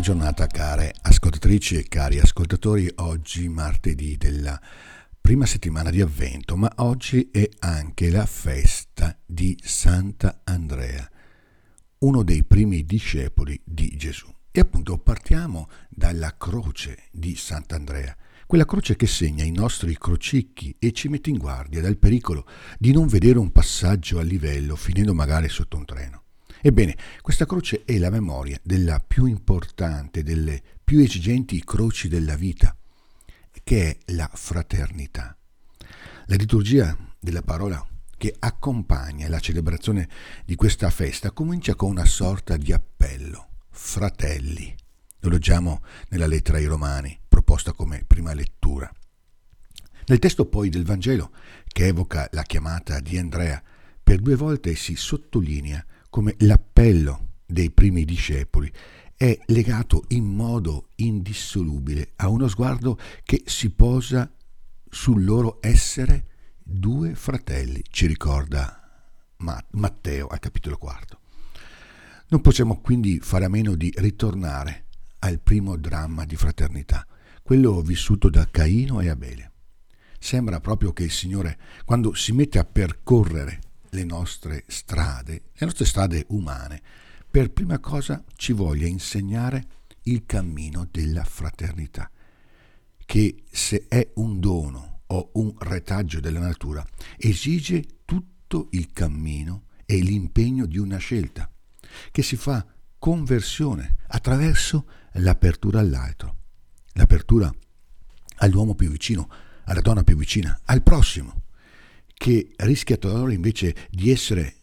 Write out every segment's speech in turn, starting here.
giornata care ascoltatrici e cari ascoltatori, oggi martedì della prima settimana di avvento, ma oggi è anche la festa di Santa Andrea, uno dei primi discepoli di Gesù. E appunto partiamo dalla croce di Sant'Andrea, quella croce che segna i nostri crocicchi e ci mette in guardia dal pericolo di non vedere un passaggio a livello finendo magari sotto un treno. Ebbene, questa croce è la memoria della più importante, delle più esigenti croci della vita, che è la fraternità. La liturgia della parola che accompagna la celebrazione di questa festa comincia con una sorta di appello. Fratelli, lo leggiamo nella lettera ai Romani, proposta come prima lettura. Nel testo poi del Vangelo, che evoca la chiamata di Andrea, per due volte si sottolinea come l'appello dei primi discepoli è legato in modo indissolubile a uno sguardo che si posa sul loro essere due fratelli, ci ricorda Matteo al capitolo quarto. Non possiamo quindi fare a meno di ritornare al primo dramma di fraternità, quello vissuto da Caino e Abele. Sembra proprio che il Signore, quando si mette a percorrere le nostre strade, le nostre strade umane, per prima cosa ci voglia insegnare il cammino della fraternità, che se è un dono o un retaggio della natura, esige tutto il cammino e l'impegno di una scelta, che si fa conversione attraverso l'apertura all'altro, l'apertura all'uomo più vicino, alla donna più vicina, al prossimo che rischia talora invece di essere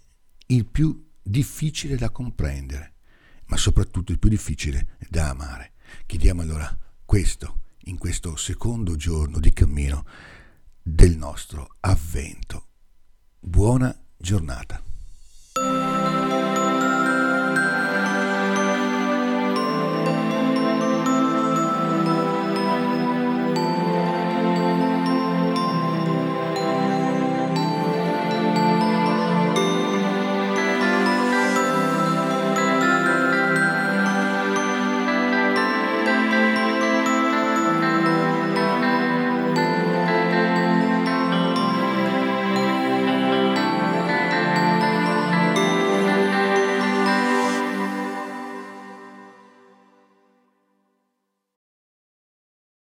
il più difficile da comprendere, ma soprattutto il più difficile da amare. Chiediamo allora questo in questo secondo giorno di cammino del nostro avvento. Buona giornata.